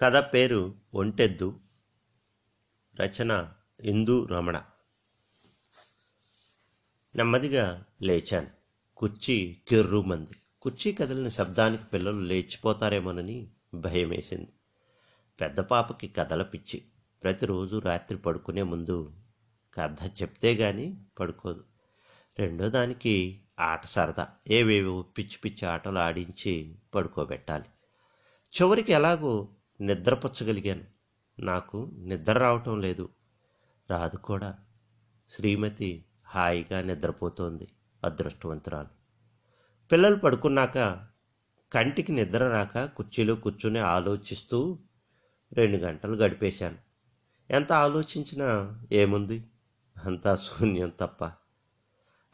కథ పేరు ఒంటెద్దు. రచన ఇందు రమణ. నెమ్మదిగా లేచాను. కుర్చీ కిర్రుమంది కుర్చీ కదిలిన శబ్దానికి పిల్లలు లేచిపోతారేమోనని భయం వేసింది పెద్ద పాపకి కథల పిచ్చి. ప్రతిరోజు రాత్రి పడుకునే ముందు కథ చెప్తే గాని పడుకోదు. రెండో దానికి ఆట సరదా. ఏవేవో పిచ్చి పిచ్చి ఆటలు ఆడించి పడుకోబెట్టాలి. చివరికి ఎలాగో నిద్రపుచ్చగలిగాను. నాకు నిద్ర రావటం లేదు. రాదు కూడా. శ్రీమతి హాయిగా నిద్రపోతోంది అదృష్టవంతురాలు. పిల్లలు పడుకున్నాక కంటికి నిద్ర రాక కుర్చీలో కూర్చుని ఆలోచిస్తూ రెండు గంటలు గడిపేశాను. ఎంత ఆలోచించినా ఏముంది? అంతా శూన్యం తప్ప.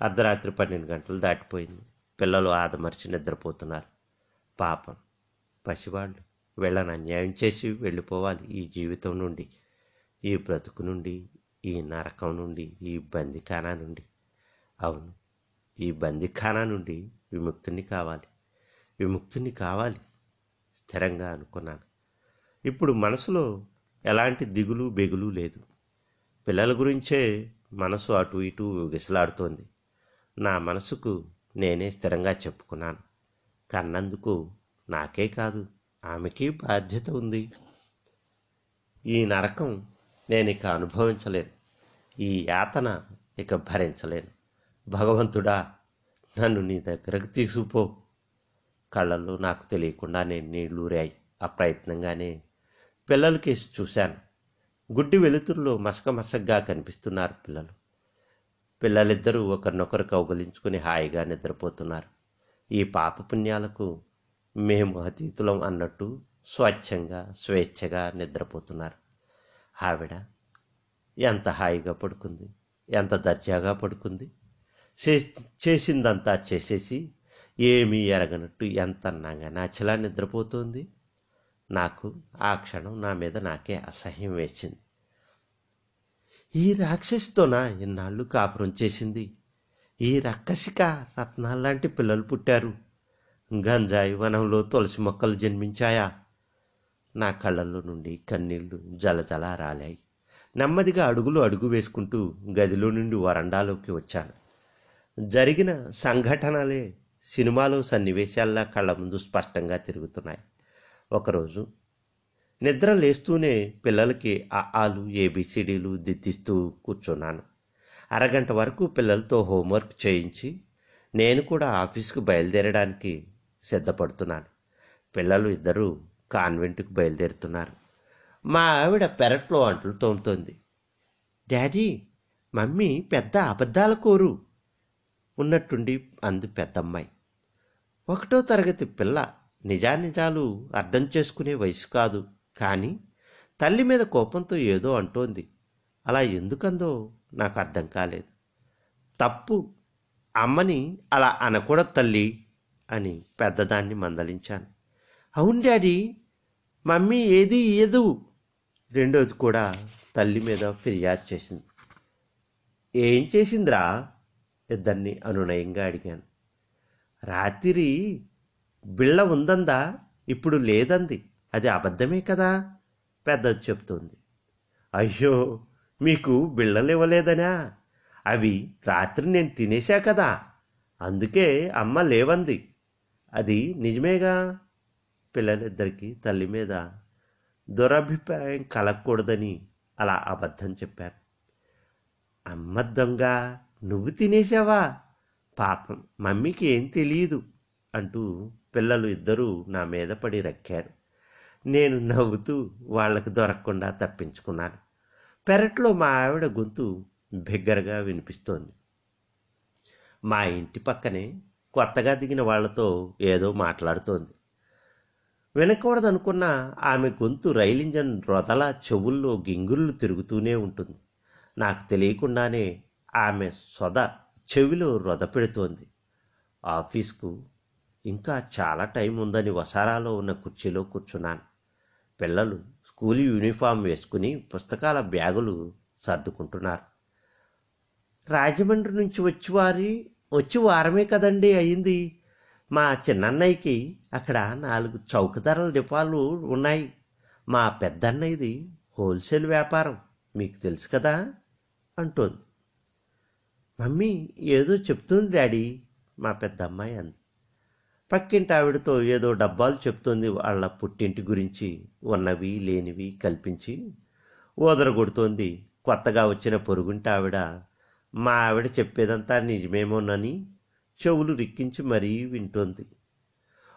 అర్ధరాత్రి పన్నెండు గంటలు దాటిపోయింది. పిల్లలు ఆదమర్చి నిద్రపోతున్నారు. పాపం. పసివాళ్ళు. వీళ్ళని అన్యాయం చేసి వెళ్ళిపోవాలి ఈ జీవితం నుండి ఈ బ్రతుకు నుండి ఈ నరకం నుండి ఈ బందిఖానా నుండి. అవును ఈ బందిఖానా నుండి విముక్తుని కావాలి. విముక్తుని కావాలి స్థిరంగా అనుకున్నాను. ఇప్పుడు మనసులో ఎలాంటి దిగులు బెగులు లేదు. పిల్లల గురించే మనసు అటు ఇటు విగసలాడుతోంది నా మనసుకు నేనే స్థిరంగా చెప్పుకున్నాను. కన్నందుకు నాకే కాదు. ఆమెకి బాధ్యత ఉంది. ఈ నరకం నేను ఇక అనుభవించలేను. ఈ యాతన ఇక భరించలేను. భగవంతుడా నన్ను నీ దగ్గరకు తీసుకుపో. కళ్ళల్లో నాకు తెలియకుండా నేను నీళ్ళూరాయి ఆ అప్రయత్నంగానే పిల్లలకేసి చూశాను. గుడ్డి వెలుతురులో మసక మసగ్గా కనిపిస్తున్నారు పిల్లలు. పిల్లలిద్దరూ ఒకరినొకరు కౌగలించుకుని హాయిగా నిద్రపోతున్నారు. ఈ పాప పుణ్యాలకు మేము అతీతులం అన్నట్టు స్వచ్ఛంగా స్వేచ్ఛగా నిద్రపోతున్నారు. ఆవిడ ఎంత హాయిగా పడుకుంది ఎంత దర్జాగా పడుకుంది. చే- చేసిందంతా చేసేసి ఏమీ ఎరగనట్టు ఎంత అన్నంగా నాచలా నిద్రపోతుంది. నాకు ఆ క్షణం నా మీద నాకే అసహ్యం వేసింది. ఈ రాక్షసితోనా ఇన్నాళ్ళు కాపురం చేసింది? ఈ రక్కసిక రత్నాల్లాంటి పిల్లలు పుట్టారు. గంజాయి వనంలో తులసి మొక్కలు జన్మించాయా? నా కళ్ళల్లో నుండి కన్నీళ్ళు జలజల రాలాయి. నెమ్మదిగా అడుగులు అడుగు వేసుకుంటూ గదిలో నుండి వరండాలోకి వచ్చాను. జరిగిన సంఘటనలే సినిమాలో సన్నివేశాల్లా కళ్ళ ముందు స్పష్టంగా తిరుగుతున్నాయి. ఒకరోజు నిద్ర లేస్తూనే పిల్లలకి ఆ ఆలు ఏబిసిడీలు దిద్దిస్తూ కూర్చున్నాను. అరగంట వరకు పిల్లలతో హోంవర్క్ చేయించి నేను కూడా ఆఫీస్కి బయలుదేరడానికి సిద్ధపడుతున్నాను. పిల్లలు ఇద్దరూ కాన్వెంట్కి బయలుదేరుతున్నారు. మా ఆవిడ పెరట్లో అంట్లు తోముతోంది. డాడీ మమ్మీ పెద్ద అబద్ధాల కోరు ఉన్నట్టుండి అంది పెద్దమ్మాయి. ఒకటో తరగతి పిల్ల నిజానిజాలు అర్థం చేసుకునే వయసు కాదు కానీ తల్లి మీద కోపంతో ఏదో అంటోంది. అలా ఎందుకందో నాకు అర్థం కాలేదు. తప్పు. అమ్మని అలా అనకూడదు తల్లి. అని పెద్దదాన్ని మందలించాను అవును డాడీ మమ్మీ ఏది ఇయ్యదు. రెండోది కూడా తల్లి మీద ఫిర్యాదు చేసింది. ఏం చేసిందిరా? ఇద్దరిని అనునయంగా అడిగాను. రాత్రి బిళ్ళ ఉందందా? ఇప్పుడు లేదంది. అది అబద్ధమే కదా? పెద్దది చెప్తుంది. అయ్యో మీకు బిళ్ళలు ఇవ్వలేదనా? అవి రాత్రి నేను తినేశా కదా? అందుకే అమ్మ లేవంది. అది నిజమేగా? పిల్లలిద్దరికీ తల్లి మీద దురభిప్రాయం కలగకూడదని అలా అబద్ధం చెప్పాను అమ్మ దొంగ నువ్వు తినేసావా? పాపం మమ్మీకి ఏం తెలియదు అంటూ పిల్లలు ఇద్దరూ నా మీద పడి రక్కారు. నేను నవ్వుతూ వాళ్ళకి దొరకకుండా తప్పించుకున్నాను. పెరట్లో మా ఆవిడ గొంతు బిగ్గరగా వినిపిస్తోంది. మా ఇంటి పక్కనే కొత్తగా దిగిన వాళ్ళతో ఏదో మాట్లాడుతోంది. వినకూడదనుకున్న ఆమె గొంతు రైలు ఇంజన్ రొదల చెవుల్లో గింగుర్లు తిరుగుతూనే ఉంటుంది. నాకు తెలియకుండానే ఆమె సొద చెవిలో రొద పెడుతోంది. ఆఫీస్కు ఇంకా చాలా టైం ఉందని వసారాలో ఉన్న కుర్చీలో కూర్చున్నాను. పిల్లలు స్కూల్ యూనిఫామ్ వేసుకుని పుస్తకాల బ్యాగులు సర్దుకుంటున్నారు. రాజమండ్రి నుంచి వచ్చి వారి వచ్చి వారమే కదండి అయింది. మా చిన్నన్నయ్యకి అక్కడ నాలుగు చౌకధరల డిపాలు ఉన్నాయి. మా పెద్దన్నయ్యది హోల్సేల్ వ్యాపారం. మీకు తెలుసు కదా అంటోంది. మమ్మీ ఏదో చెప్తుంది డాడీ మా పెద్ద అమ్మాయి అంది. పక్కింటి ఆవిడతో ఏదో డబ్బాలు చెప్తోంది వాళ్ళ పుట్టింటి గురించి ఉన్నవి లేనివి కల్పించి ఓదరగొడుతోంది. కొత్తగా వచ్చిన పొరుగుంటి ఆవిడ మా ఆవిడ చెప్పేదంతా నిజమేమోనని చెవులు రిక్కించి మరీ వింటోంది.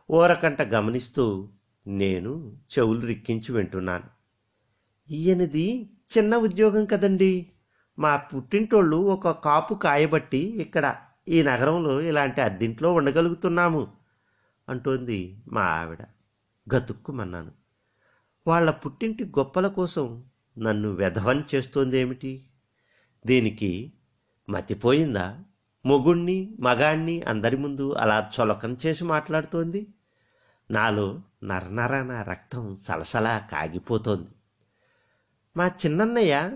ఓరకంట గమనిస్తూ నేను చెవులు రిక్కించి వింటున్నాను. ఈయనది చిన్న ఉద్యోగం కదండి. మా పుట్టింటోళ్ళు ఒక కాపు కాయబట్టి ఇక్కడ ఈ నగరంలో ఇలాంటి అద్దింట్లో ఉండగలుగుతున్నాము అంటోంది మా ఆవిడ. గతుక్కుమన్నాను. వాళ్ళ పుట్టింటి గొప్పల కోసం నన్ను వెధవని చేస్తోందేమిటి? దీనికి మతిపోయిందా? మొగుణ్ణి మగాణ్ణి అందరి ముందు అలా చొలకం చేసి మాట్లాడుతోంది. నాలో నరనరన నా రక్తం సలసలా కాగిపోతోంది. మా చిన్నన్నయ్య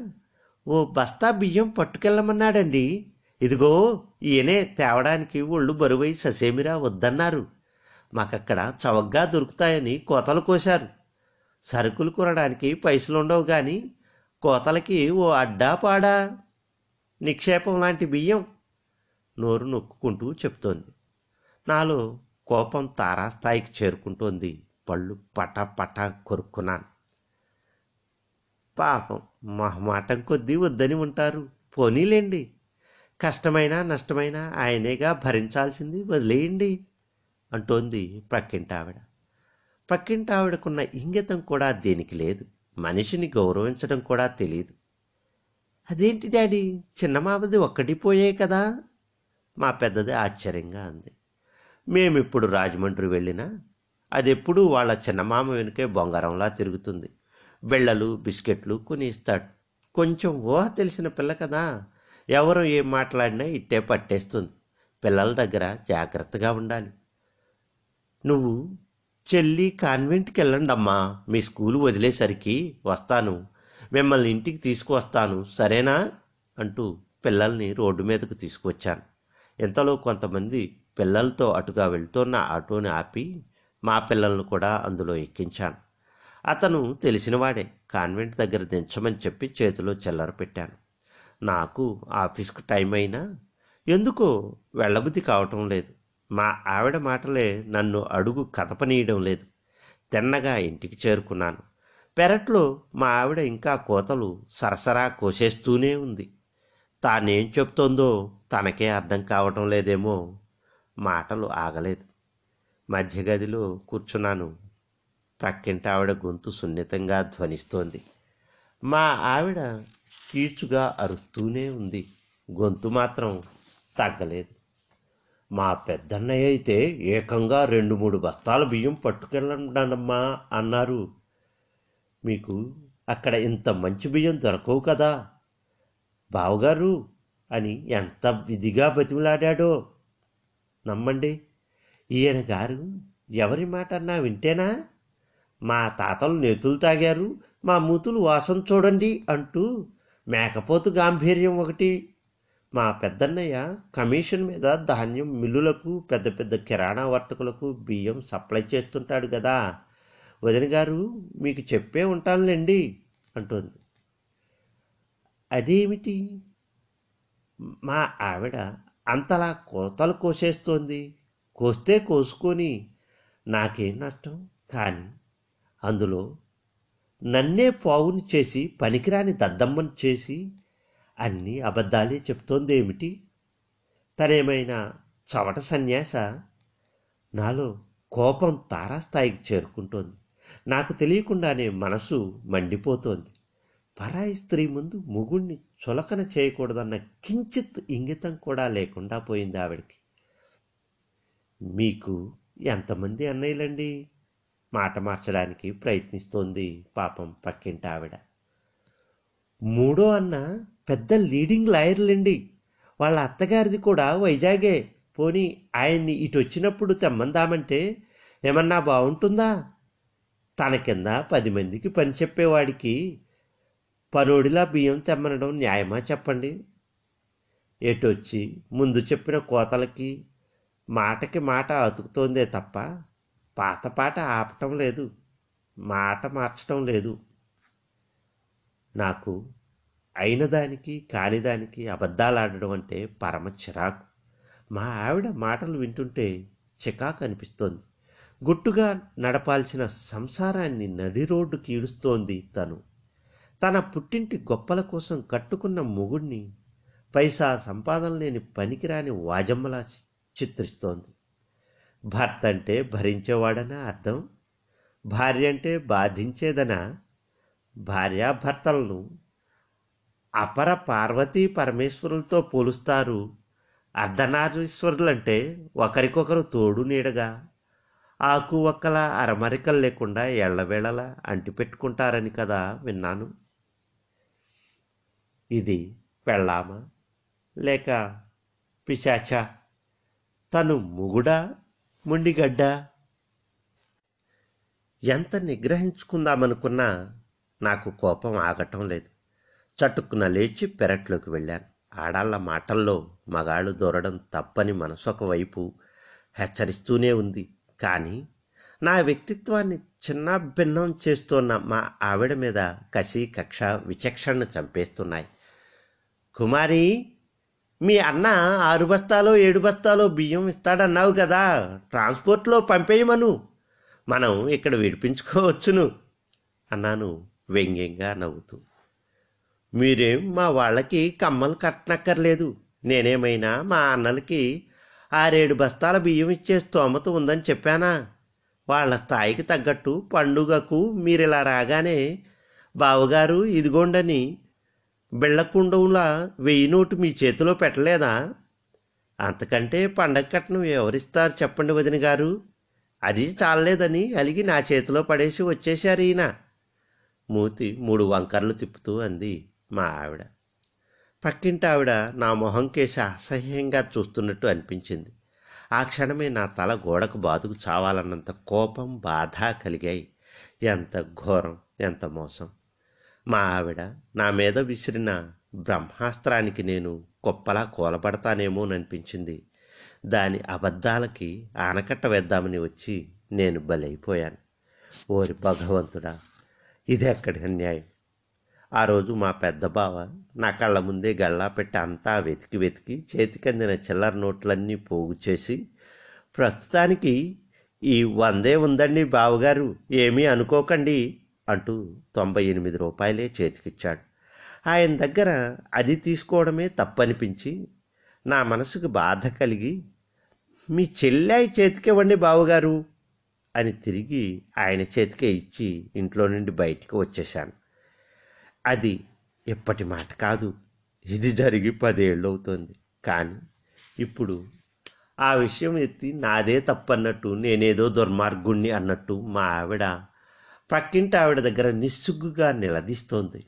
ఓ బస్తా బియ్యం పట్టుకెళ్ళమన్నాడండి. ఇదిగో ఈయనే తేవడానికి ఒళ్ళు బరువై ససేమిరా వద్దన్నారు. మాకక్కడ చవగ్గా దొరుకుతాయని కోతలు కోశారు. సరుకులు కొనడానికి పైసలు ఉండవు కానీ కోతలకి ఓ అడ్డా పాడా నిక్షేపం లాంటి బియ్యం నోరు నొక్కుంటూ చెప్తోంది. నాలో కోపం తారాస్థాయికి చేరుకుంటోంది. పళ్ళు పటా పటా కొరుక్కున్నాను. పాపం మహమాటం కొద్దీ వద్దని ఉంటారు. పోనీలేండి. కష్టమైనా నష్టమైనా ఆయనేగా భరించాల్సింది వదిలేయండి అంటోంది పక్కింటి ఆవిడ ఆవిడకున్న ఇంగితం కూడా దేనికి లేదు. మనిషిని గౌరవించడం కూడా తెలియదు అదేంటి డాడీ? చిన్నమావది ఒక్కటి పోయే కదా. మా పెద్దది ఆశ్చర్యంగా అంది. మేమిప్పుడు రాజమండ్రి వెళ్ళినా అది ఎప్పుడూ వాళ్ళ చిన్నమామ వెనుకే బొంగరంలా తిరుగుతుంది. బెళ్ళలు బిస్కెట్లు కొని ఇస్తాడు కొంచెం ఊహ తెలిసిన పిల్ల కదా. ఎవరు ఏం మాట్లాడినా ఇట్టే పట్టేస్తుంది. పిల్లల దగ్గర జాగ్రత్తగా ఉండాలి. నువ్వు చెల్లి కాన్వెంట్కి వెళ్ళండమ్మా. మీ స్కూలు వదిలేసరికి వస్తాను. మిమ్మల్ని ఇంటికి తీసుకువస్తాను సరేనా? అంటూ పిల్లల్ని రోడ్డు మీదకు తీసుకొచ్చాను ఇంతలో కొంతమంది పిల్లలతో అటుగా వెళ్తున్న ఆటోని ఆపి మా పిల్లలను కూడా అందులో ఎక్కించాను. అతను తెలిసినవాడే కాన్వెంట్ దగ్గర దించమని చెప్పి చేతిలో చిల్లర పెట్టాను. నాకు ఆఫీస్కి టైం అయినా ఎందుకో వెళ్ళబుద్ధి కావటం లేదు. మా ఆవిడ మాటలే నన్ను అడుగు కదపనీయడం లేదు. తిన్నగా ఇంటికి చేరుకున్నాను. పెరట్లో మా ఆవిడ ఇంకా కోతలు సరసరా కోసేస్తూనే ఉంది. తానేం చెప్తోందో తనకే అర్థం కావటం లేదేమో మాటలు ఆగలేదు. మధ్య గదిలో కూర్చున్నాను. ప్రక్కింటి ఆవిడ గొంతు సున్నితంగా ధ్వనిస్తోంది. మా ఆవిడ కీచుగా అరుస్తూనే ఉంది. గొంతు మాత్రం తగ్గలేదు. మా పెద్దన్నయ్య అయితే ఏకంగా రెండు మూడు బస్తాల బియ్యం పట్టుకెళ్ళండమ్మా అన్నారు. మీకు అక్కడ ఇంత మంచి బియ్యం దొరకవు కదా? బావగారు అని ఎంత విధిగా బతిమలాడాడో. నమ్మండి. ఈయన గారు ఎవరి మాట అన్నా వింటేనా? మా తాతలు నేతులు తాగారు మా మూతులు వాసన చూడండి అంటూ మేకపోతు గాంభీర్యం ఒకటి. మా పెద్దన్నయ్య కమిషన్ మీద ధాన్యం మిల్లులకు పెద్ద పెద్ద కిరాణా వర్తకులకు బియ్యం సప్లై చేస్తుంటాడు కదా. వదిన గారు మీకు చెప్పే ఉంటానులేండి అంటోంది. అదేమిటి? మా ఆవిడ అంతలా కోతలు కోసేస్తోంది. కోస్తే కోసుకొని నాకేం నష్టం? కానీ అందులో నన్నే పావుని చేసి పనికిరాని దద్దమ్మని చేసి అన్ని అబద్ధాలే చెప్తోందేమిటి? తనేమైనా చవట సన్యాస? నాలో కోపం తారాస్థాయికి చేరుకుంటోంది. నాకు తెలియకుండానే మనసు మండిపోతోంది. పరాయి స్త్రీ ముందు ముగుణ్ణి చులకన చేయకూడదన్న కించిత్ ఇంగితం కూడా లేకుండా పోయింది ఆవిడకి. మీకు ఎంతమంది అన్నయ్యలండి? మాట మార్చడానికి ప్రయత్నిస్తోంది పాపం పక్కింటి ఆవిడ. మూడో అన్న పెద్ద లీడింగ్ లాయర్లండి. వాళ్ళ అత్తగారిది కూడా వైజాగే. పోని ఆయన్ని ఇటు వచ్చినప్పుడు తెమ్మందామంటే ఏమన్నా బాగుంటుందా తన కింద పది మందికి పని చెప్పేవాడికి పనోడిలా బియ్యం తెమ్మనడం న్యాయమా చెప్పండి? ఎటొచ్చి ముందు చెప్పిన కోతలకి మాటకి మాట అతుకుతోందే తప్ప పాత పాట ఆపటం లేదు మాట మార్చటం లేదు. నాకు అయిన దానికి కానిదానికి అబద్ధాలు ఆడడం అంటే పరమ చిరాకు. మా ఆవిడ మాటలు వింటుంటే చికాకు అనిపిస్తోంది. గుట్టుగా నడపాల్సిన సంసారాన్ని నడి రోడ్డుకి ఈడుస్తోంది తను. తన పుట్టింటి గొప్పల కోసం కట్టుకున్న మొగుణ్ణి పైసా సంపాదన లేని పనికిరాని వాజమ్మలా చిత్రిస్తోంది. భర్త అంటే భరించేవాడనా అర్థం? భార్య అంటే బాధించేదనా? భార్యాభర్తలను అపర పార్వతీ పరమేశ్వరులతో పోలుస్తారు. అర్ధనారీశ్వరులంటే ఒకరికొకరు తోడు నీడగా ఆకు ఒక్కల అరమరికలు లేకుండా ఎళ్ళవేళలా అంటిపెట్టుకుంటారని కదా విన్నాను. ఇది పెళ్ళామా? లేక పిశాచ? తను ముగుడా? ముండిగడ్డ? ఎంత నిగ్రహించుకుందామనుకున్నా నాకు కోపం ఆగటం లేదు. చటుక్కున లేచి పెరట్లోకి వెళ్ళాను. ఆడాళ్ళ మాటల్లో మగాళ్ళు దూరడం తప్పని మనసొక వైపు హెచ్చరిస్తూనే ఉంది. కానీ నా వ్యక్తిత్వాన్ని చిన్న భిన్నం చేస్తున్న మా ఆవిడ మీద కసి కక్ష విచక్షణ చంపేస్తున్నాయి. కుమారి మీ అన్న ఆరు బస్తాలో ఏడు బస్తాలో బియ్యం ఇస్తాడన్నావు కదా. ట్రాన్స్పోర్ట్లో పంపేయమను. మనం ఇక్కడ విడిపించుకోవచ్చును. అన్నాను వ్యంగ్యంగా నవ్వుతూ. మీరేం మా వాళ్ళకి కమ్మలు కట్టనక్కర్లేదు. నేనేమైనా మా అన్నలకి ఆరేడు బస్తాల బియ్యం ఇచ్చే స్తోమత ఉందని చెప్పానా? వాళ్ళ స్థాయికి తగ్గట్టు పండుగకు మీరిలా రాగానే బావగారు ఇదిగోండని బిళ్ళకుండంలా వెయ్యి నోటు మీ చేతిలో పెట్టలేదా? అంతకంటే పండగ కట్నం ఎవరిస్తారు చెప్పండి వదిన గారు? అది చాలలేదని అలిగి నా చేతిలో పడేసి వచ్చేశారు ఈయన. మూతి మూడు వంకర్లు తిప్పుతూ అంది మా ఆవిడ. పక్కింటి ఆవిడ నా మొహం కేసి అసహ్యంగా చూస్తున్నట్టు అనిపించింది. ఆ క్షణమే నా తల గోడకు బాదుకు చావాలన్నంత కోపం బాధ కలిగాయి. ఎంత ఘోరం ఎంత మోసం. మా ఆవిడ నా మీద విసిరిన బ్రహ్మాస్త్రానికి నేను గొప్పలా కూలబడతానేమోననిపించింది. దాని అబద్ధాలకి ఆనకట్ట వేద్దామని వచ్చి నేను బలైపోయాను. ఓరి భగవంతుడా ఇది ఎక్కడి అన్యాయం? ఆ రోజు మా పెద్ద బావ నా కళ్ళ ముందే గళ్ళా పెట్టి అంతా వెతికి వెతికి చేతికందిన చిల్లర నోట్లన్నీ పోగు చేసి ప్రస్తుతానికి ఈ వందే ఉందండి బావగారు ఏమీ అనుకోకండి అంటూ తొంభై ఎనిమిది రూపాయలే చేతికిచ్చాడు. ఆయన దగ్గర అది తీసుకోవడమే తప్పనిపించి నా మనసుకు బాధ కలిగి మీ చెల్లాయి చేతికివ్వండి బావగారు అని తిరిగి ఆయన చేతికే ఇచ్చి ఇంట్లో నుండి బయటికి వచ్చేశాను. అది ఎప్పటి మాట కాదు. ఇది జరిగి పదేళ్ళు అవుతుంది కానీ ఇప్పుడు ఆ విషయం ఎత్తి నాదే తప్పన్నట్టు నేనేదో దుర్మార్గుణ్ణి అన్నట్టు మా ఆవిడ పక్కింటి ఆవిడ దగ్గర నిస్సుగ్గుగా నిలదీస్తోంది.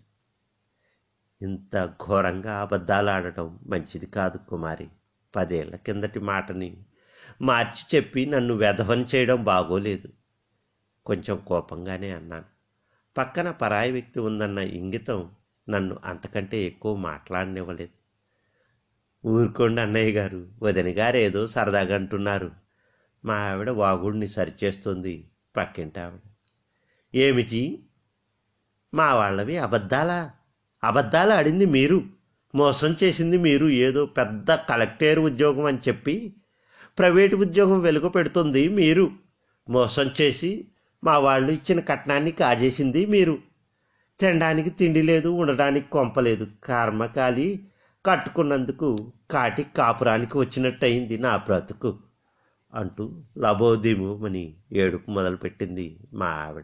ఇంత ఘోరంగా అబద్ధాలు ఆడటం మంచిది కాదు కుమారి. పదేళ్ళ కిందటి మాటని మార్చి చెప్పి నన్ను వెధవన్ చేయడం బాగోలేదు. కొంచెం కోపంగానే అన్నాను. పక్కన పరాయి వ్యక్తి ఉందన్న ఇంగితం నన్ను అంతకంటే ఎక్కువ మాట్లాడనివ్వలేదు. ఊరుకోండి అన్నయ్య గారు వదిన గారు ఏదో సరదాగా అంటున్నారు. మా ఆవిడ వాగుడిని సరిచేస్తుంది పక్కింటి ఆవిడ. ఏమిటి? మా వాళ్ళవి అబద్ధాలా? అబద్ధాలు ఆడింది మీరు? మోసం చేసింది మీరు? ఏదో పెద్ద కలెక్టర్ ఉద్యోగం అని చెప్పి ప్రైవేటు ఉద్యోగం వెలుగు పెడుతుంది మీరు? మోసం చేసి మా వాళ్ళు ఇచ్చిన కట్నాన్ని కాజేసింది మీరు. తినడానికి తిండి లేదు ఉండడానికి కొంపలేదు కర్మకాలి కట్టుకున్నందుకు కాటి కాపురానికి వచ్చినట్టయింది నా బ్రతుకు అంటూ లబోదిమని ఏడుపు మొదలుపెట్టింది మా ఆవిడ.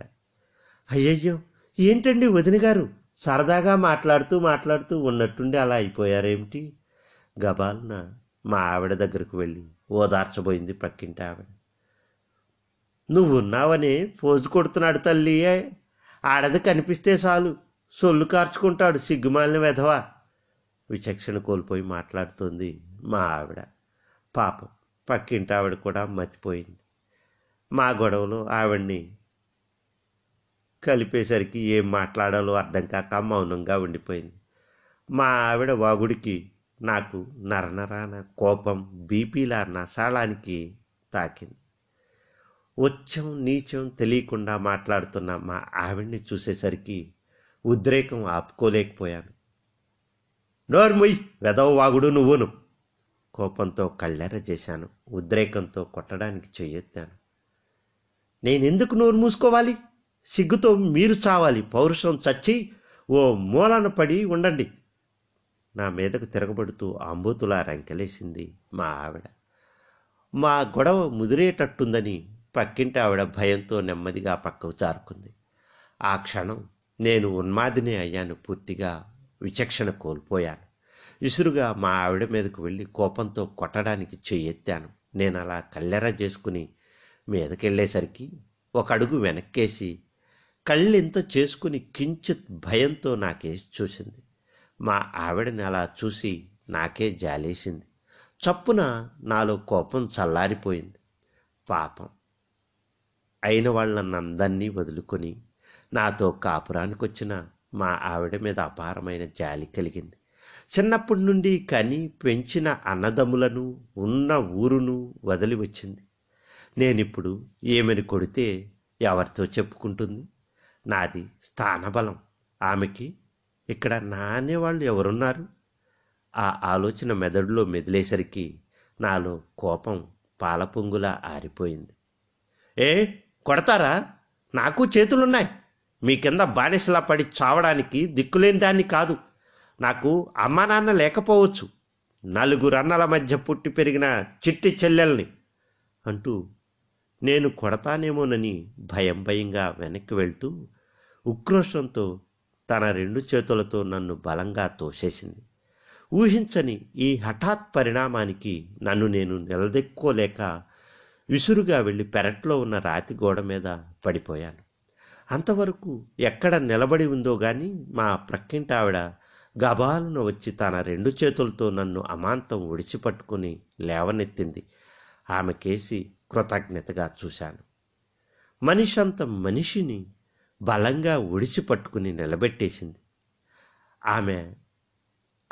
అయ్యయ్యో ఏంటండి వదిన గారు? సరదాగా మాట్లాడుతూ మాట్లాడుతూ ఉన్నట్టుండి అలా అయిపోయారేమిటి? గబాల్న మా ఆవిడ దగ్గరకు వెళ్ళి ఓదార్చబోయింది పక్కింటి ఆవిడ. నువ్వు ఉన్నావని పోజు కొడుతున్నాడు తల్లి. ఆడది కనిపిస్తే చాలు. సొల్లు కార్చుకుంటాడు. సిగ్గుమాలిన వెధవా. విచక్షణ కోల్పోయి మాట్లాడుతోంది మా ఆవిడ. పాపం పక్కింటి ఆవిడ కూడా మతిపోయింది. మా గొడవలో ఆవిడ్ని కలిపేసరికి ఏం మాట్లాడాలో అర్థం కాక మౌనంగా ఉండిపోయింది. మా ఆవిడ వాగుడికి నాకు నరనరాన కోపం బీపీలా నసాళానికి తాకింది. ఉచ్చం నీచం తెలియకుండా మాట్లాడుతున్న మా ఆవిడ్ని చూసేసరికి ఉద్రేకం ఆపుకోలేకపోయాను. నోర్ముయ్ వెదవవాగుడు నువ్వును. కోపంతో కళ్ళెర చేశాను ఉద్రేకంతో కొట్టడానికి చెయ్యెత్తాను. నేనెందుకు నోరు మూసుకోవాలి? సిగ్గుతో మీరు చావాలి పౌరుషం చచ్చి ఓ మూలన పడి ఉండండి. నా మీదకు తిరగబడుతూ ఆంబూతులా రంకెలేసింది మా ఆవిడ. మా గొడవ ముదిరేటట్టుందని పక్కింటి ఆవిడ భయంతో నెమ్మదిగా పక్కకు జారుకుంది. ఆ క్షణం నేను ఉన్మాదిని అయ్యాను పూర్తిగా విచక్షణ కోల్పోయాను. విసురుగా మా ఆవిడ మీదకు వెళ్ళి కోపంతో కొట్టడానికి చెయ్యెత్తాను నేను అలా కళ్ళెర చేసుకుని మీదకెళ్ళేసరికి ఒక అడుగు వెనక్కేసి కళ్ళెంత చేసుకుని కించిత్ భయంతో నాకేసి చూసింది. మా ఆవిడని అలా చూసి నాకే జాలేసింది. చప్పున నాలో కోపం చల్లారిపోయింది. పాపం. అయిన వాళ్ళనందరినీ వదులుకొని నాతో కాపురానికి వచ్చిన మా ఆవిడ మీద అపారమైన జాలి కలిగింది. చిన్నప్పటి నుండి కని పెంచిన అన్నదమ్ములను ఉన్న ఊరును వదిలి వచ్చింది. నేనిప్పుడు ఏమని కొడితే ఎవరితో చెప్పుకుంటుంది? నాది స్థానబలం. ఆమెకి ఇక్కడ నానే వాళ్ళు ఎవరున్నారు? ఆ ఆలోచన మెదడులో మెదిలేసరికి నాలో కోపం పాలపొంగులా ఆరిపోయింది. ఏ? కొడతారా? నాకు చేతులున్నాయి. మీ కింద బానిసలా పడి చావడానికి దిక్కులేని దాన్ని కాదు. నాకు అమ్మా నాన్న లేకపోవచ్చు. నలుగురు అన్నల మధ్య పుట్టి పెరిగిన చిట్టి చెల్లెల్ని అంటూ నేను కొడతానేమోనని భయం భయంగా వెనక్కి వెళ్తూ ఉక్రోషంతో తన రెండు చేతులతో నన్ను బలంగా తోసేసింది. ఊహించని ఈ హఠాత్ పరిణామానికి నన్ను నేను నిలదెక్కోలేక విసురుగా వెళ్ళి పెరట్లో ఉన్న రాతి గోడ మీద పడిపోయాను. అంతవరకు ఎక్కడ నిలబడి ఉందో గాని మా ప్రక్కింటి ఆవిడ గబాలను వచ్చి తన రెండు చేతులతో నన్ను అమాంతం ఒడిచిపట్టుకుని లేవనెత్తింది. ఆమెకేసి కృతజ్ఞతగా చూశాను. మనిషంత మనిషిని బలంగా ఒడిచిపట్టుకుని నిలబెట్టేసింది. ఆమె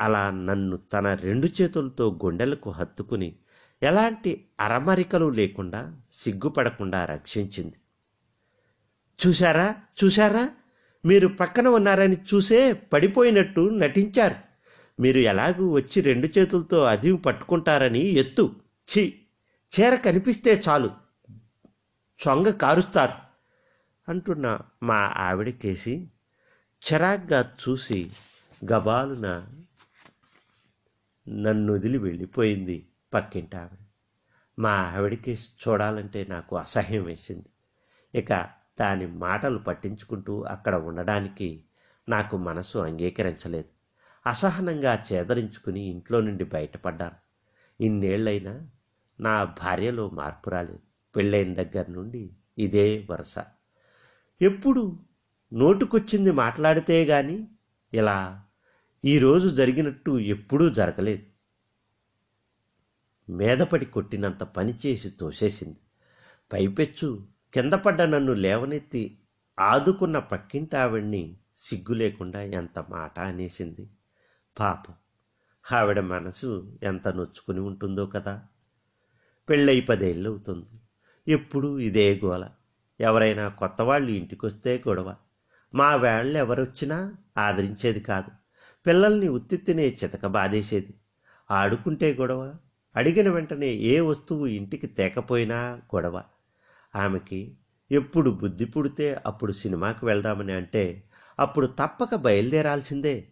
అలా నన్ను తన రెండు చేతులతో గుండెలకు హత్తుకుని ఎలాంటి అరమరికలు లేకుండా సిగ్గుపడకుండా రక్షించింది. చూశారా? చూశారా? మీరు పక్కన ఉన్నారని చూసే పడిపోయినట్టు నటించారు. మీరు ఎలాగూ వచ్చి రెండు చేతులతో అది పట్టుకుంటారని ఎత్తు. చీ చీర కనిపిస్తే చాలు. చొంగ కారుస్తారు. అంటున్న మా ఆవిడకేసి చిరాగ్గా చూసి గబాలున నన్ను వదిలి వెళ్ళిపోయింది. పక్కింటి ఆవిడ మా ఆవిడకి చూడాలంటే నాకు అసహ్యం వేసింది. ఇక దాని మాటలు పట్టించుకుంటూ అక్కడ ఉండడానికి నాకు మనసు అంగీకరించలేదు. అసహనంగా చేదరించుకుని ఇంట్లో నుండి బయటపడ్డాను. ఇన్నేళ్ళైనా నా భార్యలో మార్పు రాలేదు. పెళ్ళైన దగ్గర నుండి ఇదే వరుస. ఎప్పుడు నోటుకొచ్చింది మాట్లాడితే గాని ఇలా ఈరోజు జరిగినట్టు ఎప్పుడూ జరగలేదు. మీదపడి కొట్టినంత పని చేసి తోసేసింది. పైపెచ్చు కింద పడ్డ నన్ను లేవనెత్తి ఆదుకున్న పక్కింటి ఆవిడ్ని సిగ్గు లేకుండా ఎంత మాట అనేసింది. పాపం. ఆవిడ మనసు ఎంత నొచ్చుకుని ఉంటుందో కదా. పెళ్ళై పదేళ్ళు అవుతుంది ఎప్పుడూ ఇదే గోల. ఎవరైనా కొత్త వాళ్ళు ఇంటికొస్తే గొడవ. మా వేళ్ళు ఎవరొచ్చినా ఆదరించేది కాదు. పిల్లల్ని ఉత్తిత్తినే చితక బాధేసేది ఆడుకుంటే గొడవ. అడిగిన వెంటనే ఏ వస్తువు ఇంటికి తేకపోయినా గొడవ. ఆమెకి ఎప్పుడు బుద్ధి పుడితే అప్పుడు సినిమాకి వెళ్దామని అంటే అప్పుడు తప్పక బయలుదేరాల్సిందే.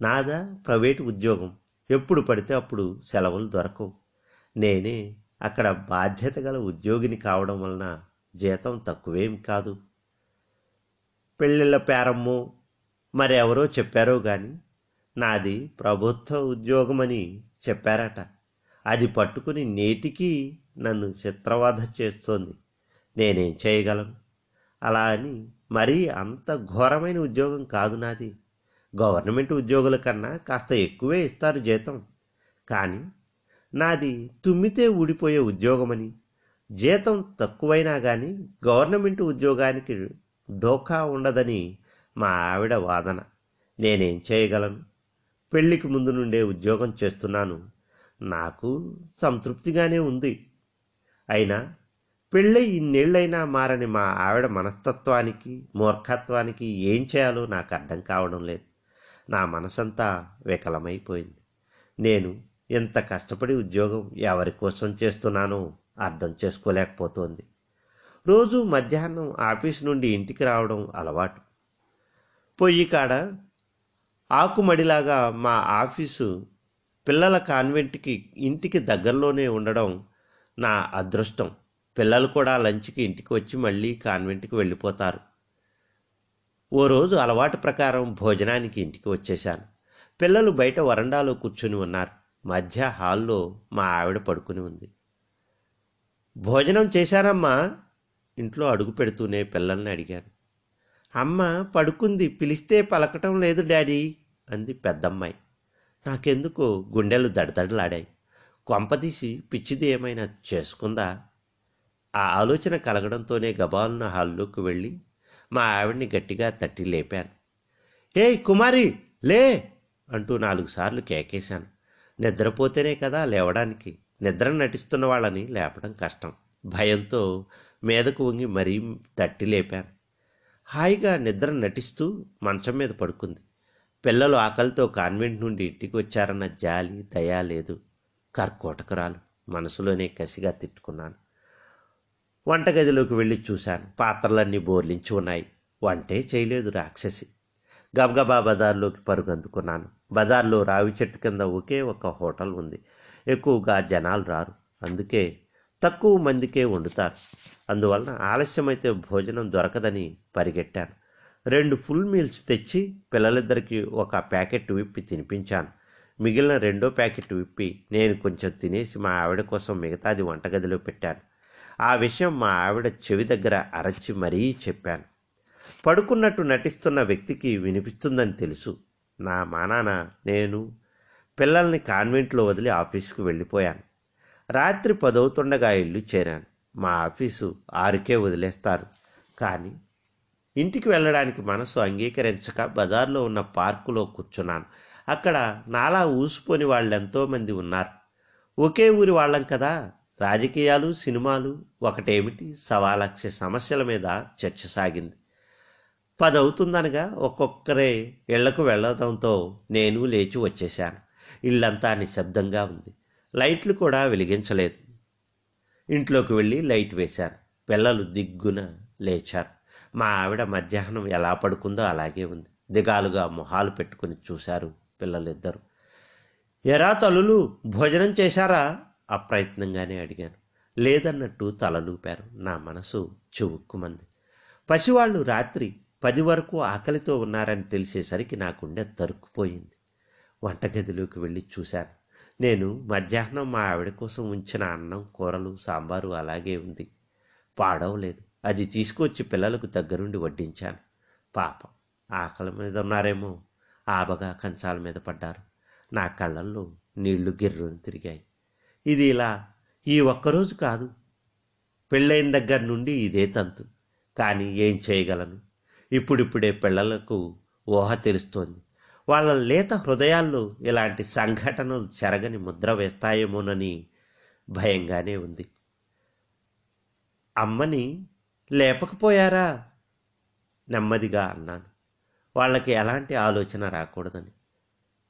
నాదా ప్రైవేటు ఉద్యోగం. ఎప్పుడు పడితే అప్పుడు సెలవులు దొరకవు. నేనే అక్కడ బాధ్యత గల ఉద్యోగిని కావడం వలన జీతం తక్కువేం కాదు. పెళ్ళిళ్ళ పేరమ్మో మరెవరో చెప్పారో కానీ నాది ప్రభుత్వ ఉద్యోగమని చెప్పారట. అది పట్టుకుని నేటికి నన్ను చిత్రవధ చేస్తోంది. నేనేం చేయగలను? అలా అని మరీ అంత ఘోరమైన ఉద్యోగం కాదు నాది. గవర్నమెంట్ ఉద్యోగుల కన్నా కాస్త ఎక్కువే ఇస్తారు జీతం. కానీ నాది తుమ్మితే ఊడిపోయే ఉద్యోగమని జీతం తక్కువైనా కానీ గవర్నమెంట్ ఉద్యోగానికి డోకా ఉండదని మా ఆవిడ వాదన. నేనేం చేయగలను? పెళ్ళికి ముందు నుండే ఉద్యోగం చేస్తున్నాను. నాకు సంతృప్తిగానే ఉంది. అయినా పెళ్ళై ఇన్నేళ్ళైనా మారని మా ఆవిడ మనస్తత్వానికి మూర్ఖత్వానికి ఏం చేయాలో నాకు అర్థం కావడం లేదు. నా మనసంతా వికలమైపోయింది. నేను ఎంత కష్టపడి ఉద్యోగం ఎవరి కోసం చేస్తున్నానో అర్థం చేసుకోలేకపోతోంది. రోజు మధ్యాహ్నం ఆఫీస్ నుండి ఇంటికి రావడం అలవాటు. పొయ్యి కాడ ఆకుమడిలాగా మా ఆఫీసు పిల్లల కాన్వెంట్కి ఇంటికి దగ్గరలోనే ఉండడం నా అదృష్టం. పిల్లలు కూడా లంచ్కి ఇంటికి వచ్చి మళ్ళీ కాన్వెంట్కి వెళ్ళిపోతారు. ఓ రోజు అలవాటు ప్రకారం భోజనానికి ఇంటికి వచ్చేశాను. పిల్లలు బయట వరండాలో కూర్చుని ఉన్నారు. మధ్య హాల్లో మా ఆవిడ పడుకుని ఉంది. భోజనం చేశారమ్మా? ఇంట్లో అడుగు పెడుతూనే పిల్లల్ని అడిగాను. అమ్మ పడుకుంది. పిలిస్తే పలకటం లేదు డాడీ అంది పెద్దమ్మాయి. నాకెందుకో గుండెలు దడదడలాడాయి. కొంపదీసి పిచ్చిది ఏమైనా చేసుకుందా? ఆ ఆలోచన కలగడంతోనే గబాలున హాల్లోకి వెళ్ళి మా ఆవిడ్ని గట్టిగా తట్టి లేపాను. ఏయ్ కుమారి లే! అంటూ నాలుగు సార్లు కేకేశాను. నిద్రపోతేనే కదా లేవడానికి. నిద్ర నటిస్తున్న వాళ్ళని లేపడం కష్టం. భయంతో మీదకు వంగి మరీ తట్టి లేపాను. హాయిగా నిద్ర నటిస్తూ మంచం మీద పడుకుంది. పిల్లలు ఆకలితో కాన్వెంట్ నుండి ఇంటికి వచ్చారన్న జాలి దయా లేదు. కర్కోటకురాలు మనసులోనే కసిగా తిట్టుకున్నాను. వంటగదిలోకి వెళ్ళి చూశాను. పాత్రలన్నీ బోర్లించి ఉన్నాయి. వంటే చేయలేదు రాక్షసి. గబగబా బజార్లోకి పరుగందుకున్నాను. బజార్లో రావి చెట్టు కింద ఒకే ఒక హోటల్ ఉంది. ఎక్కువగా జనాలు రారు. అందుకే తక్కువ మందికే వండుతారు. అందువలన ఆలస్యమైతే భోజనం దొరకదని పరిగెట్టాను. రెండు ఫుల్ మీల్స్ తెచ్చి పిల్లలిద్దరికీ ఒక ప్యాకెట్ విప్పి తినిపించాను. మిగిలిన రెండో ప్యాకెట్ విప్పి నేను కొంచెం తినేసి మా ఆవిడ కోసం మిగతాది వంటగదిలో పెట్టాను. ఆ విషయం మా ఆవిడ చెవి దగ్గర అరచి మరీ చెప్పాను. పడుకున్నట్టు నటిస్తున్న వ్యక్తికి వినిపిస్తుందని తెలుసు. నా మానాన నేను పిల్లల్ని కాన్వెంట్లో వదిలి ఆఫీస్కి వెళ్ళిపోయాను. రాత్రి పదవుతుండగా ఇల్లు చేరాను. మా ఆఫీసు ఆరుకే వదిలేస్తారు. కానీ ఇంటికి వెళ్ళడానికి మనసు అంగీకరించక బజార్లో ఉన్న పార్కులో కూర్చున్నాను. అక్కడ నాలా ఊసిపోని వాళ్ళు ఎంతోమంది ఉన్నారు. ఒకే ఊరి వాళ్ళం కదా. రాజకీయాలు సినిమాలు ఒకటేమిటి? సవాలక్ష సమస్యల మీద చర్చ సాగింది. పదవుతుందనగా ఒక్కొక్కరే ఇళ్ళకు వెళ్ళడంతో నేను లేచి వచ్చేశాను. ఇల్లంతా నిశ్శబ్దంగా ఉంది. లైట్లు కూడా వెలిగించలేదు. ఇంట్లోకి వెళ్ళి లైట్ వేశాను. పిల్లలు దిగ్గున లేచారు. మా ఆవిడ మధ్యాహ్నం ఎలా పడుకుందో అలాగే ఉంది. దిగాలుగా మొహాలు పెట్టుకుని చూశారు పిల్లలిద్దరు. ఎరా తల్లులు భోజనం చేశారా? అప్రయత్నంగానే అడిగాను. లేదన్నట్టు తలలూపారు. నా మనసు చివుక్కుమంది. పసివాళ్ళు రాత్రి పది వరకు ఆకలితో ఉన్నారని తెలిసేసరికి నా గుండె తరుక్కుపోయింది. వంటగదిలోకి వెళ్ళి చూశాను. నేను మధ్యాహ్నం మా ఆవిడ కోసం ఉంచిన అన్నం కూరలు సాంబారు అలాగే ఉంది. పాడవలేదు. అది తీసుకొచ్చి పిల్లలకు దగ్గరుండి వడ్డించాను. పాపం ఆకలి మీద ఉన్నారేమో. ఆబగా కంచాల మీద పడ్డారు. నా కళ్ళల్లో నీళ్ళు గిర్రుని తిరిగాయి. ఇది ఇలా ఈ ఒక్కరోజు కాదు. పెళ్ళైన దగ్గర నుండి ఇదే తంతు. కానీ ఏం చేయగలను? ఇప్పుడిప్పుడే పిల్లలకు ఊహ తెలుస్తోంది. వాళ్ళ లేత హృదయాల్లో ఇలాంటి సంఘటనలు చెరగని ముద్ర వేస్తాయేమోనని భయంగానే ఉంది. అమ్మని లేపకపోయారా? నెమ్మదిగా అన్నాను. వాళ్ళకి ఎలాంటి ఆలోచన రాకూడదని.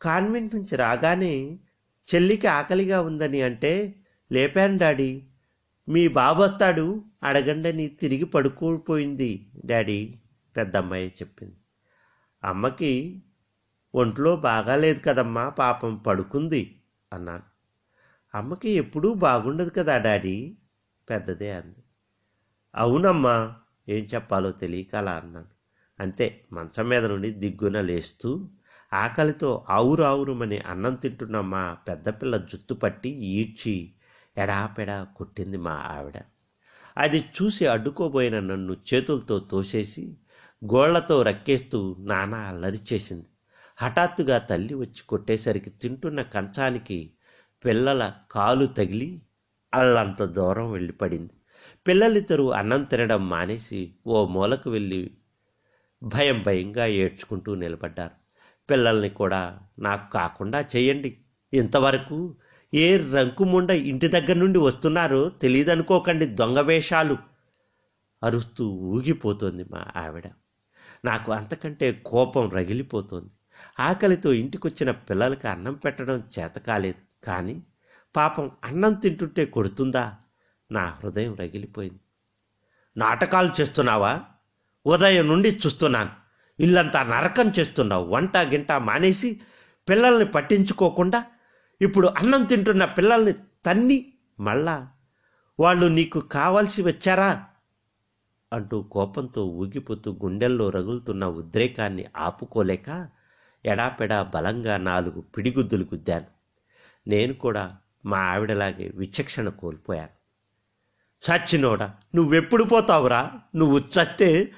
కాన్వెంట్ నుంచి రాగానే చెల్లికి ఆకలిగా ఉందని అంటే లేపాను డాడీ. మీ బాబు వస్తాడు. అడగండని తిరిగి పడుకోపోయింది డాడీ పెద్దమ్మాయి చెప్పింది. అమ్మకి ఒంట్లో బాగాలేదు కదమ్మా పాపం పడుకుంది అన్నాను. అమ్మకి ఎప్పుడూ బాగుండదు కదా డాడీ పెద్దదే అంది. అవునమ్మా ఏం చెప్పాలో తెలియక అలా అన్నాను. అంతే మంచం మీద నుండి దిగ్గున లేస్తూ ఆకలితో ఆవురావురుమని అన్నం తింటున్న మా పెద్దపిల్ల జుత్తు పట్టి ఈడ్చి ఎడాపెడా కొట్టింది మా ఆవిడ. అది చూసి అడ్డుకోబోయిన నన్ను చేతులతో తోసేసి గోళ్ళతో రక్కేస్తూ నానా అల్లరిచేసింది హఠాత్తుగా తల్లి వచ్చి కొట్టేసరికి తింటున్న కంచానికి పిల్లల కాలు తగిలి అల్లంత దూరం వెళ్ళి పడింది పిల్లలిద్దరూ అన్నం తినడం మానేసి ఓ మూలకు వెళ్ళి భయం భయంగా ఏడ్చుకుంటూ నిలబడ్డారు. పిల్లల్ని కూడా నాకు కాకుండా చేయండి. ఇంతవరకు ఏ రంకుముండ ఇంటి దగ్గర నుండి వస్తున్నారో తెలియదనుకోకండి దొంగ వేషాలు అరుస్తూ ఊగిపోతోంది మా ఆవిడ. నాకు అంతకంటే కోపం రగిలిపోతోంది. ఆకలితో ఇంటికొచ్చిన పిల్లలకి అన్నం పెట్టడం చేత కాలేదు కానీ పాపం అన్నం తింటుంటే కొడుతుందా? నా హృదయం రగిలిపోయింది. నాటకాలు చేస్తున్నావా? ఉదయం నుండి చూస్తున్నాను. ఇల్లంతా నరకం చేస్తున్నావు. వంట గింట మానేసి పిల్లల్ని పట్టించుకోకుండా ఇప్పుడు అన్నం తింటున్న పిల్లల్ని తన్ని మళ్ళా వాళ్ళు నీకు కావాల్సి వచ్చారా? అంటూ కోపంతో ఊగిపోతూ గుండెల్లో రగులుతున్న ఉద్రేకాన్ని ఆపుకోలేక ఎడాపెడా బలంగా నాలుగు పిడిగుద్దులు గుద్దాను. నేను కూడా మా ఆవిడలాగే విచక్షణ కోల్పోయాను. చచ్చినోడా? నువ్వెప్పుడు పోతావురా? నువ్వు చస్తే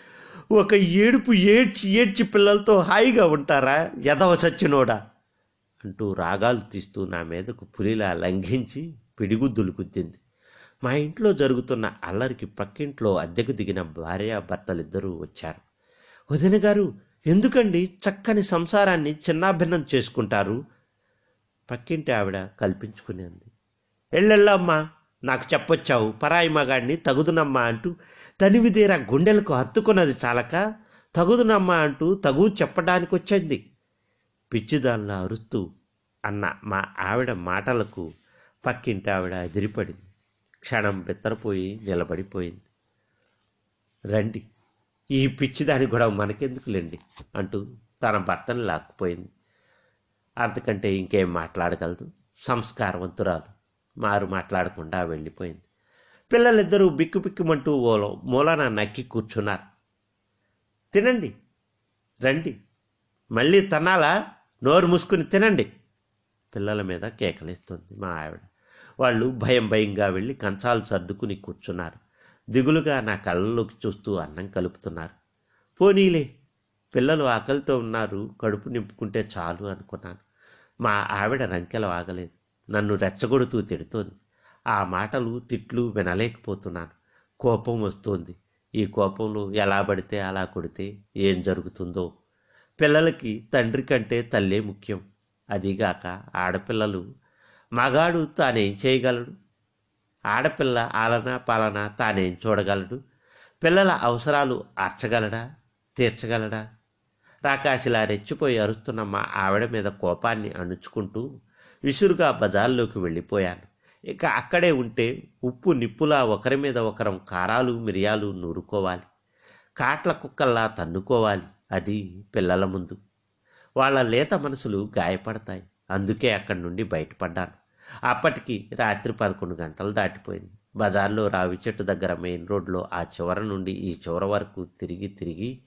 ఒక ఏడుపు ఏడ్చి ఏడ్చి పిల్లలతో హాయిగా ఉంటారా? ఎదవ చచ్చినోడా? అంటూ రాగాలు తీస్తూ నా మీదకు పులిలా లంఘించి పిడిగుద్దులు గుద్దింది. మా ఇంట్లో జరుగుతున్న అల్లరికి పక్కింట్లో అద్దెకు దిగిన భార్యాభర్తలిద్దరూ వచ్చారు. వదిన గారు ఎందుకండి చక్కని సంసారాన్ని చిన్నాభిన్నం చేసుకుంటారు? పక్కింటి ఆవిడ కల్పించుకునేది ఎళ్ళెళ్ళమ్మా నాకు చెప్పొచ్చావు. పరాయి మగాడిని తగుదునమ్మా అంటూ తనివిదీరా గుండెలకు హత్తుకున్నది చాలక తగుదునమ్మా అంటూ తగు చెప్పడానికి వచ్చింది పిచ్చిదానిలా అరుస్తూ అన్న మా ఆవిడ మాటలకు పక్కింటి ఆవిడ ఎదిరిపడింది. క్షణం బెత్తరపోయి నిలబడిపోయింది. రండి ఈ పిచ్చిదాని గొడవ మనకెందుకులేండి అంటూ తన భర్తను లాక్కుపోయింది. అంతకంటే ఇంకేం మాట్లాడగలదు. సంస్కారవంతురాలు. మారు మాట్లాడకుండా వెళ్ళిపోయింది. పిల్లలిద్దరూ బిక్కు బిక్కుమంటూ ఓలో మూలన నక్కి కూర్చున్నారు. తినండి. రండి. మళ్ళీ తనాలా నోరు మూసుకుని తినండి. పిల్లల మీద కేకలేస్తుంది మా ఆవిడ. వాళ్ళు భయం భయంగా వెళ్ళి కంచాలు సర్దుకుని కూర్చున్నారు. దిగులుగా నా కళ్ళలోకి చూస్తూ అన్నం కలుపుతున్నారు. పోనీలే. పిల్లలు ఆకలితో ఉన్నారు. కడుపు నింపుకుంటే చాలు అనుకున్నాను. మా ఆవిడ రంకెల ఆగలేదు నన్ను రెచ్చగొడుతూ తిడుతోంది. ఆ మాటలు తిట్లు వినలేకపోతున్నాను. కోపం వస్తోంది. ఈ కోపంలో ఎలా పడితే అలా కొడితే ఏం జరుగుతుందో. పిల్లలకి తండ్రి కంటే తల్లే ముఖ్యం. అదిగాక ఆడపిల్లలు మగాడు తానేం చేయగలడు? ఆడపిల్ల ఆలన పాలన తానేం చూడగలడు? పిల్లల అవసరాలు అర్చగలడా? తీర్చగలడా? రాకాశిలా రెచ్చిపోయి అరుస్తున్న మా ఆవిడ మీద కోపాన్ని అణుచుకుంటూ విసురుగా బజార్లోకి వెళ్ళిపోయాను. ఇక అక్కడే ఉంటే ఉప్పు నిప్పులా ఒకరి మీద ఒకరం కారాలు మిరియాలు నూరుకోవాలి. కాట్ల కుక్కల్లా తన్నుకోవాలి అది పిల్లల ముందు. వాళ్ళ లేత మనసులు గాయపడతాయి. అందుకే అక్కడి నుండి బయటపడ్డాను. అప్పటికి రాత్రి పదకొండు గంటలు దాటిపోయింది. బజార్లో రావి చెట్టు దగ్గర మెయిన్ రోడ్లో ఆ చివర నుండి ఈ చివర వరకు తిరిగి తిరిగి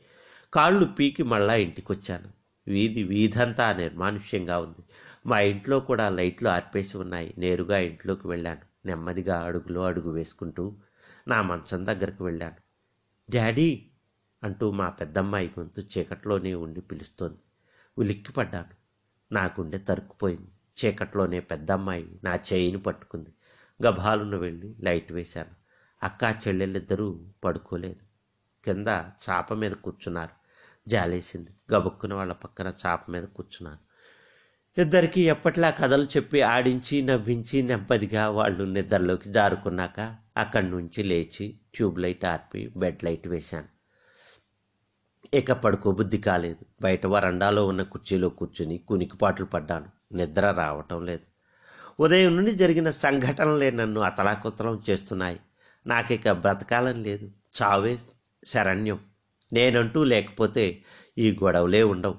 కాళ్ళు పీకి మళ్ళా ఇంటికొచ్చాను. వీధి వీధంతా నిర్మానుష్యంగా ఉంది. మా ఇంట్లో కూడా లైట్లు ఆర్పేసి ఉన్నాయి. నేరుగా ఇంట్లోకి వెళ్ళాను. నెమ్మదిగా అడుగులో అడుగు వేసుకుంటూ నా మంచం దగ్గరకు వెళ్ళాను. డాడీ అంటూ మా పెద్దమ్మాయి గొంతు చీకట్లోనే ఉండి పిలుస్తోంది. ఉలిక్కిపడ్డాను. నా గుండె తరుక్కుపోయింది. చీకట్లోనే పెద్దమ్మాయి నా చేయిని పట్టుకుంది. గభాలున వెళ్ళి లైట్ వేశాను. అక్క చెల్లెళ్ళిద్దరూ పడుకోలేదు. కింద చాప మీద కూర్చున్నారు. జాలేసింది. గబుక్కున వాళ్ళ పక్కన చాప మీద కూర్చున్నాను ఇద్దరికి ఎప్పట్లా కథలు చెప్పి ఆడించి నవ్వించి నెమ్మదిగా వాళ్ళు నిద్రలోకి జారుకున్నాక అక్కడి నుంచి లేచి ట్యూబ్ లైట్ ఆర్పి బెడ్ లైట్ వేశాను. ఇక పడుకోబుద్ధి కాలేదు. బయట వరండాలో ఉన్న కుర్చీలో కూర్చుని కునికిపాట్లు పడ్డాను. నిద్ర రావటం లేదు. ఉదయం నుండి జరిగిన సంఘటనలే నన్ను అతలాకుతలం చేస్తున్నాయి. నాకిక బ్రతకాలని లేదు. చావే శరణ్యం. నేనంటూ లేకపోతే ఈ గొడవలే ఉండవు.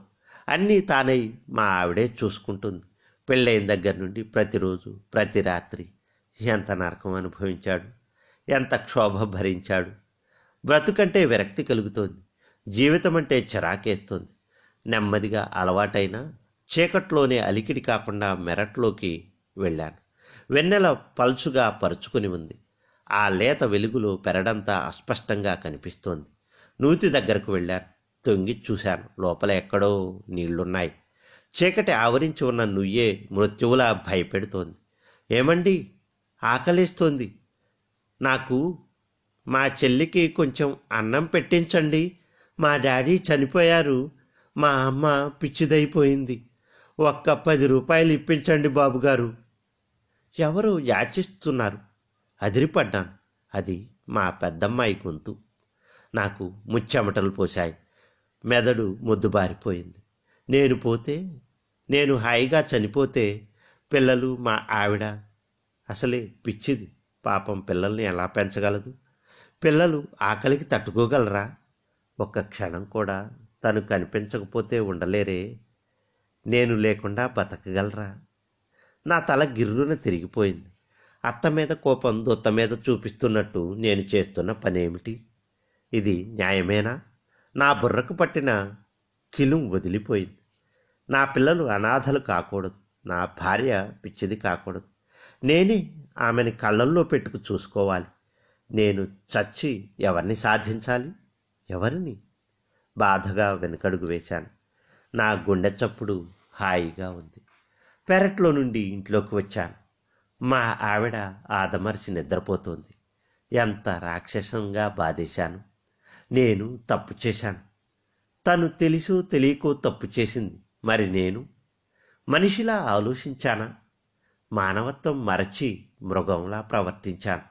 అన్నీ తానై మా ఆవిడే చూసుకుంటుంది. పెళ్ళైన దగ్గర నుండి ప్రతిరోజు ప్రతి రాత్రి ఎంత నరకం అనుభవించాడు ఎంత క్షోభ భరించాడు. బ్రతుకంటే విరక్తి కలుగుతోంది. జీవితం అంటే చిరాకేస్తుంది. నెమ్మదిగా అలవాటైన చీకట్లోనే అలికిడి కాకుండా మెరట్లోకి వెళ్ళాను. వెన్నెల పలుచుగా పరుచుకుని ఉంది. ఆ లేత వెలుగులో పెరడంతా అస్పష్టంగా కనిపిస్తోంది. నూతి దగ్గరకు వెళ్ళాను. తొంగి చూశాను. లోపల ఎక్కడో నీళ్ళున్నాయి. చీకటి ఆవరించి ఉన్న నుయ్యే మృత్యువులా భయపెడుతోంది. ఏమండి? ఆకలిస్తోంది. నాకు మా చెల్లికి కొంచెం అన్నం పెట్టించండి. మా డాడీ చనిపోయారు. మా అమ్మ పిచ్చిదైపోయింది. ఒక్క పది రూపాయలు ఇప్పించండి బాబుగారు. ఎవరో యాచిస్తున్నారు. అదిరిపడ్డాను. అది మా పెద్దమ్మాయి గొంతు. నాకు ముచ్చెమటలు పోశాయి. మెదడు మొద్దుబారిపోయింది. నేను పోతే నేను హాయిగా చనిపోతే పిల్లలు మా ఆవిడ అసలే పిచ్చిది. పాపం పిల్లల్ని ఎలా పెంచగలదు? పిల్లలు ఆకలికి తట్టుకోగలరా? ఒక్క క్షణం కూడా తను కనిపించకపోతే ఉండలేరే. నేను లేకుండా బతకగలరా? నా తల గిర్రున తిరిగిపోయింది. అత్త మీద కోపం దొత్త మీద చూపిస్తున్నట్టు నేను చేస్తున్న పనేమిటి? ఇది న్యాయమేనా? నా బుర్రకు పట్టిన కిలుం వదిలిపోయింది. నా పిల్లలు అనాథలు కాకూడదు. నా భార్య పిచ్చిది కాకూడదు. నేనే ఆమెని కళ్ళల్లో పెట్టుకు చూసుకోవాలి. నేను చచ్చి ఎవరిని సాధించాలి? ఎవరిని? బాధగా వెనుకడుగు వేశాను. నా గుండె చప్పుడు హాయిగా ఉంది. పెరట్లో నుండి ఇంట్లోకి వచ్చాను. మా ఆవిడ ఆదమర్చి నిద్రపోతోంది. ఎంత రాక్షసంగా బాధేశాను. నేను తప్పు చేశాను. తను తెలుసో తెలియకో తప్పు చేసింది. మరి నేను? మనిషిలా ఆలోచించానా? మానవత్వం మరచి మృగంలా ప్రవర్తించాను.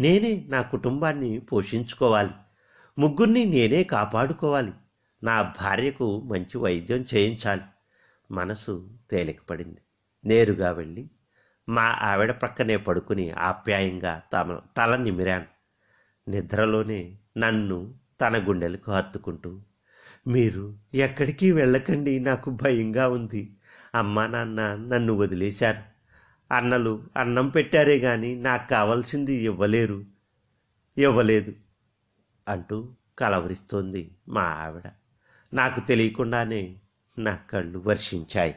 నేనే నా కుటుంబాన్ని పోషించుకోవాలి. ముగ్గురిని నేనే కాపాడుకోవాలి. నా భార్యకు మంచి వైద్యం చేయించాలి. మనసు తేలికపడింది. నేరుగా వెళ్ళి మా ఆవిడ ప్రక్కనే పడుకుని ఆప్యాయంగా తమ తల నిమిరాను. నిద్రలోనే నన్ను తన గుండెలకు హత్తుకుంటూ మీరు ఎక్కడికి వెళ్ళకండి నాకు భయంగా ఉంది. అమ్మా నాన్న నన్ను వదిలేశారు. అన్నలు అన్నం పెట్టారే గాని నాకు కావాల్సింది ఇవ్వలేరు. ఇవ్వలేదు అంటూ కలవరిస్తోంది మా ఆవిడ. నాకు తెలియకుండానే నా కళ్ళు వర్షించాయి.